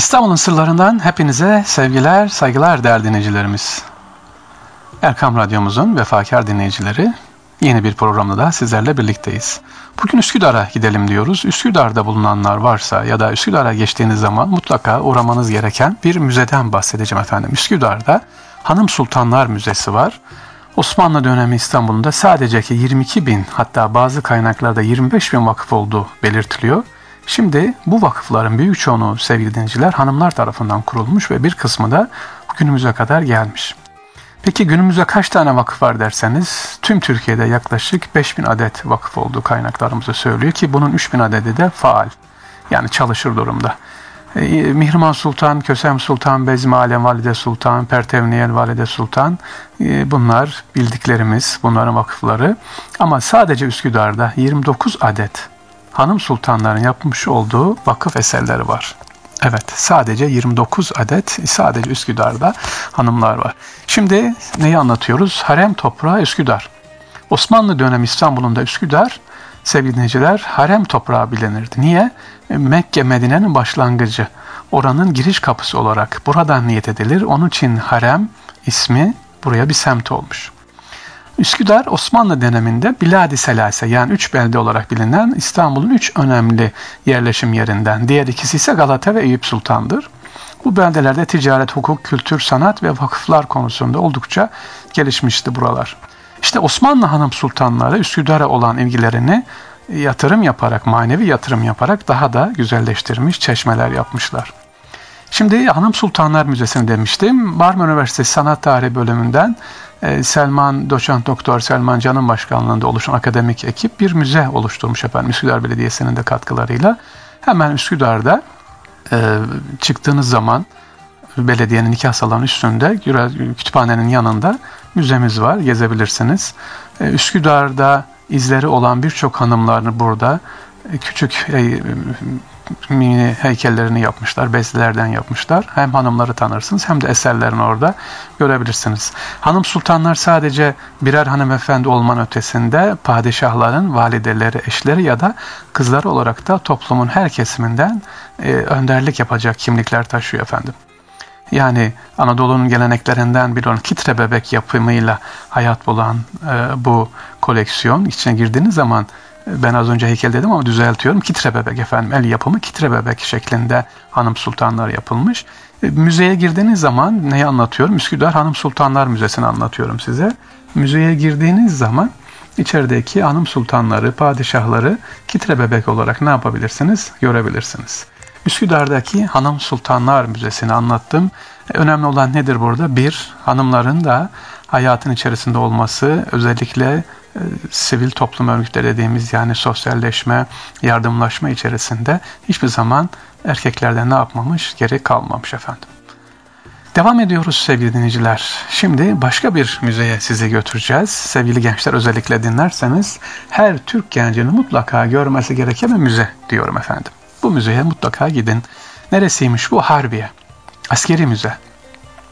İstanbul'un sırlarından hepinize sevgiler, saygılar değerli dinleyicilerimiz. Erkam Radyomuzun vefakar dinleyicileri yeni bir programda da sizlerle birlikteyiz. Bugün Üsküdar'a gidelim diyoruz. Üsküdar'da bulunanlar varsa ya da Üsküdar'a geçtiğiniz zaman mutlaka uğramanız gereken bir müzeden bahsedeceğim efendim. Üsküdar'da Hanım Sultanlar Müzesi var. Osmanlı dönemi İstanbul'da sadece ki 22 bin hatta bazı kaynaklarda 25 bin vakıf olduğu belirtiliyor. Şimdi bu vakıfların büyük çoğunluğu sevgili dinleyiciler hanımlar tarafından kurulmuş ve bir kısmı da günümüze kadar gelmiş. Peki günümüzde kaç tane vakıf var derseniz tüm Türkiye'de yaklaşık 5000 adet vakıf olduğu kaynaklarımızı söylüyor ki bunun 3000 adedi de faal yani çalışır durumda. E, Mihrimah Sultan, Kösem Sultan, Bezmi Alem Valide Sultan, Pertevniyel Valide Sultan e, bunlar bildiklerimiz bunların vakıfları ama sadece Üsküdar'da 29 adet hanım sultanların yapmış olduğu vakıf eserleri var. Evet sadece 29 adet sadece Üsküdar'da hanımlar var. Şimdi neyi anlatıyoruz? Harem toprağı Üsküdar. Osmanlı dönemi İstanbul'un da Üsküdar sevgili dinleyiciler harem toprağı bilinirdi. Niye? Mekke Medine'nin başlangıcı. Oranın giriş kapısı olarak buradan niyet edilir. Onun için harem ismi buraya bir semt olmuş. Üsküdar Osmanlı döneminde Biladi Selase yani üç belde olarak bilinen İstanbul'un üç önemli yerleşim yerinden. Diğer ikisi ise Galata ve Eyüp Sultan'dır. Bu beldelerde ticaret, hukuk, kültür, sanat ve vakıflar konusunda oldukça gelişmişti buralar. İşte Osmanlı hanım sultanları Üsküdar'a olan ilgilerini yatırım yaparak, manevi yatırım yaparak daha da güzelleştirmiş, çeşmeler yapmışlar. Şimdi Hanım Sultanlar Müzesi'ni demiştim. Marmara Üniversitesi Sanat Tarihi bölümünden Selman Doçent Doktor Selman Can'ın başkanlığında oluşan akademik ekip bir müze oluşturmuş efendim Üsküdar Belediyesi'nin de katkılarıyla. Hemen Üsküdar'da e, çıktığınız zaman belediyenin nikah salonu üstünde kütüphanenin yanında müzemiz var. Gezebilirsiniz. E, Üsküdar'da izleri olan birçok hanımlarını burada küçük mini heykellerini yapmışlar, bezlerden yapmışlar. Hem hanımları tanırsınız hem de eserlerini orada görebilirsiniz. Hanım sultanlar sadece birer hanımefendi olman ötesinde padişahların valideleri, eşleri ya da kızları olarak da toplumun her kesiminden e, önderlik yapacak kimlikler taşıyor efendim. Yani Anadolu'nun geleneklerinden bir olan kitre bebek yapımıyla hayat bulan e, bu koleksiyon içine girdiğiniz zaman ben az önce heykel dedim ama düzeltiyorum. Kitre bebek efendim. El yapımı kitre bebek şeklinde hanım sultanlar yapılmış. E, müzeye girdiğiniz zaman neyi anlatıyorum? Üsküdar Hanım Sultanlar Müzesi'ni anlatıyorum size. Müzeye girdiğiniz zaman içerideki hanım sultanları, padişahları kitre bebek olarak ne yapabilirsiniz? Görebilirsiniz. Üsküdar'daki Hanım Sultanlar Müzesi'ni anlattım. E, önemli olan nedir burada? Bir, hanımların da hayatın içerisinde olması, özellikle sivil toplum örgütleri dediğimiz yani sosyalleşme, yardımlaşma içerisinde hiçbir zaman erkeklerden ne yapmamış, geri kalmamış efendim. Devam ediyoruz sevgili dinleyiciler. Şimdi başka bir müzeye sizi götüreceğiz. Sevgili gençler özellikle dinlerseniz her Türk gencinin mutlaka görmesi gereken bir müze diyorum efendim. Bu müzeye mutlaka gidin. Neresiymiş bu? Harbiye. Askeri müze.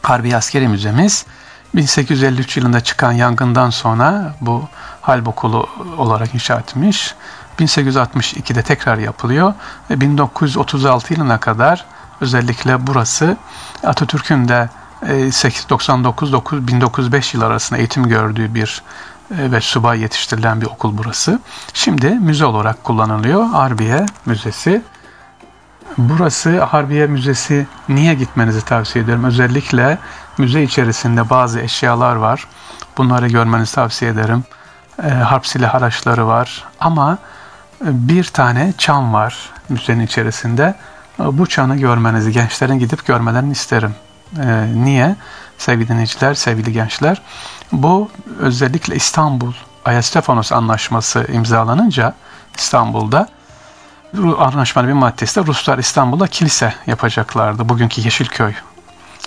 Harbiye Askeri Müzemiz 1853 yılında çıkan yangından sonra bu halp okulu olarak inşa etmiş. 1862'de tekrar yapılıyor ve 1936 yılına kadar özellikle burası Atatürk'ün de 1999-1905 yıl arasında eğitim gördüğü bir e, ve subay yetiştirilen bir okul burası. Şimdi müze olarak kullanılıyor. Harbiye Müzesi. Burası Harbiye Müzesi niye gitmenizi tavsiye ederim. Özellikle müze içerisinde bazı eşyalar var. Bunları görmenizi tavsiye ederim. E, harp silah araçları var. Ama e, bir tane çan var müzenin içerisinde. E, bu çanı görmenizi, gençlerin gidip görmelerini isterim. E, niye? Sevgili dinleyiciler, sevgili gençler. Bu özellikle İstanbul Ayastefanos Anlaşması imzalanınca İstanbul'da anlaşmanın bir maddesi de Ruslar İstanbul'da kilise yapacaklardı. Bugünkü Yeşilköy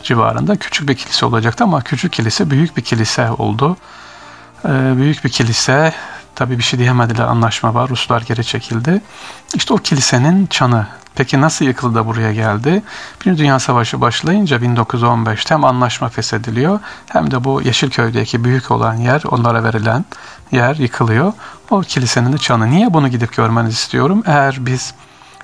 civarında küçük bir kilise olacaktı ama küçük kilise büyük bir kilise oldu. Ee, büyük bir kilise tabii bir şey diyemediler anlaşma var Ruslar geri çekildi. İşte o kilisenin çanı Peki nasıl yıkıldı da buraya geldi? Birinci Dünya Savaşı başlayınca 1915'te hem anlaşma feshediliyor hem de bu Yeşilköy'deki büyük olan yer, onlara verilen yer yıkılıyor. O kilisenin çanı. Niye bunu gidip görmenizi istiyorum? Eğer biz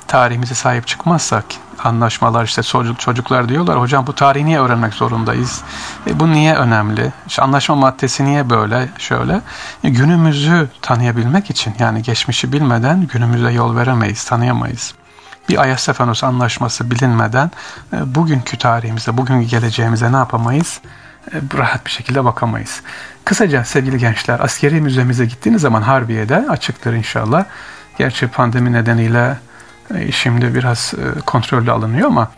tarihimize sahip çıkmazsak anlaşmalar işte çocuk, çocuklar diyorlar hocam bu tarihi niye öğrenmek zorundayız? E, bu niye önemli? İşte anlaşma maddesi niye böyle şöyle? E, günümüzü tanıyabilmek için yani geçmişi bilmeden günümüze yol veremeyiz, tanıyamayız. Bir Ayasefanos anlaşması bilinmeden e, bugünkü tarihimize, bugünkü geleceğimize ne yapamayız? E, rahat bir şekilde bakamayız. Kısaca sevgili gençler askeri müzemize gittiğiniz zaman Harbiye'de açıktır inşallah. Gerçi pandemi nedeniyle e, şimdi biraz kontrollü alınıyor ama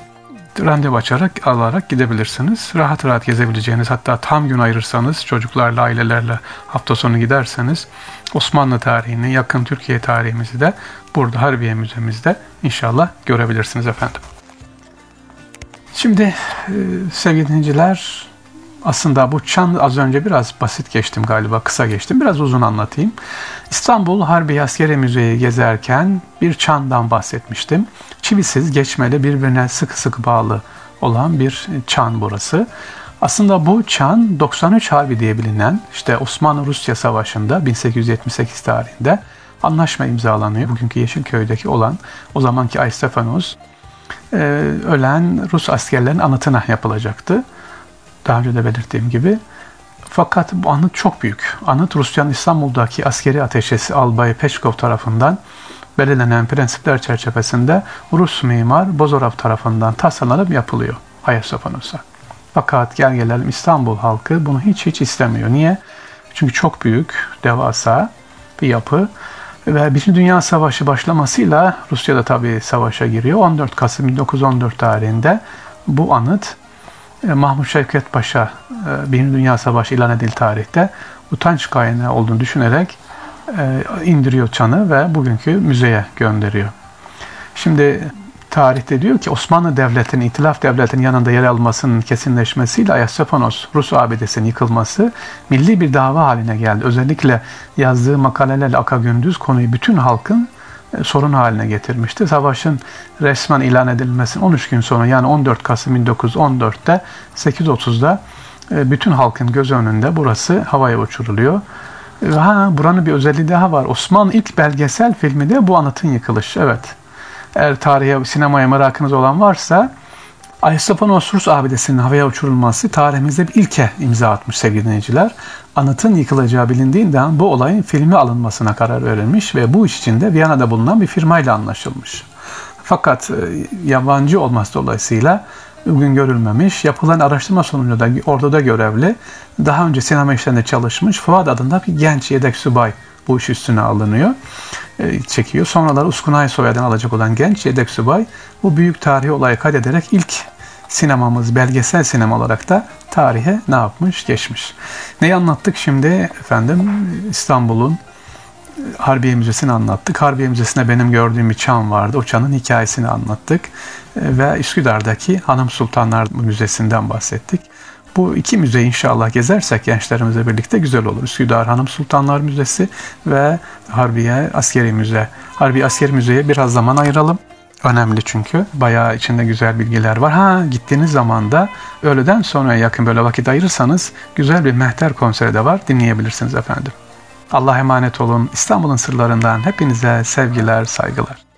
randevu açarak alarak gidebilirsiniz. Rahat rahat gezebileceğiniz hatta tam gün ayırırsanız çocuklarla ailelerle hafta sonu giderseniz Osmanlı tarihini yakın Türkiye tarihimizi de burada Harbiye Müzemizde inşallah görebilirsiniz efendim. Şimdi e, sevgili dinleyiciler aslında bu çan az önce biraz basit geçtim galiba, kısa geçtim. Biraz uzun anlatayım. İstanbul Harbi Askeri Müzeyi gezerken bir çandan bahsetmiştim. Çivisiz, geçmeli, birbirine sıkı sıkı bağlı olan bir çan burası. Aslında bu çan 93 Harbi diye bilinen işte Osmanlı-Rusya Savaşı'nda 1878 tarihinde anlaşma imzalanıyor. Bugünkü Yeşilköy'deki olan o zamanki Aystefanos e, ölen Rus askerlerin anıtına yapılacaktı daha önce de belirttiğim gibi. Fakat bu anıt çok büyük. Anıt Rusya'nın İstanbul'daki askeri ateşesi Albay Peşkov tarafından belirlenen prensipler çerçevesinde Rus mimar Bozorov tarafından tasarlanıp yapılıyor Ayasofanos'a. Fakat gel gelelim İstanbul halkı bunu hiç hiç istemiyor. Niye? Çünkü çok büyük, devasa bir yapı ve Birinci Dünya Savaşı başlamasıyla Rusya da tabii savaşa giriyor. 14 Kasım 1914 tarihinde bu anıt e, Mahmut Şevket Paşa e, Birinci Dünya Savaşı ilan edildi tarihte utanç kaynağı olduğunu düşünerek e, indiriyor çanı ve bugünkü müzeye gönderiyor. Şimdi tarihte diyor ki Osmanlı Devleti'nin, İtilaf Devleti'nin yanında yer almasının kesinleşmesiyle Ayasofanos Rus abidesinin yıkılması milli bir dava haline geldi. Özellikle yazdığı makalelerle Aka Gündüz konuyu bütün halkın e, sorun haline getirmişti. Savaşın resmen ilan edilmesinin 13 gün sonra yani 14 Kasım 1914'te 8.30'da e, bütün halkın göz önünde burası havaya uçuruluyor. E, ha, buranın bir özelliği daha var. Osmanlı ilk belgesel filmi de bu anıtın yıkılışı. Evet. Eğer tarihe, sinemaya merakınız olan varsa Ayasofya Rus abidesinin havaya uçurulması tarihimizde bir ilke imza atmış sevgili dinleyiciler. Anıtın yıkılacağı bilindiğinden bu olayın filmi alınmasına karar verilmiş ve bu iş için de Viyana'da bulunan bir firmayla anlaşılmış. Fakat e, yabancı olması dolayısıyla bugün görülmemiş. Yapılan araştırma sonucunda orduda görevli, daha önce sinema işlerinde çalışmış Fuat adında bir genç yedek subay bu iş üstüne alınıyor, çekiyor. Sonraları Uskunay soyadını alacak olan genç yedek subay bu büyük tarihi olayı kaydederek ilk sinemamız belgesel sinema olarak da tarihe ne yapmış geçmiş. Neyi anlattık şimdi efendim İstanbul'un Harbiye Müzesi'ni anlattık. Harbiye Müzesi'nde benim gördüğüm bir çan vardı. O çanın hikayesini anlattık. Ve Üsküdar'daki Hanım Sultanlar Müzesi'nden bahsettik. Bu iki müzeyi inşallah gezersek gençlerimizle birlikte güzel olur. Üsküdar Hanım Sultanlar Müzesi ve Harbiye Askeri Müze. Harbiye Askeri Müze'ye biraz zaman ayıralım. Önemli çünkü. Bayağı içinde güzel bilgiler var. Ha gittiğiniz zaman da öğleden sonra yakın böyle vakit ayırırsanız güzel bir mehter konseri de var. Dinleyebilirsiniz efendim. Allah emanet olun. İstanbul'un sırlarından hepinize sevgiler, saygılar.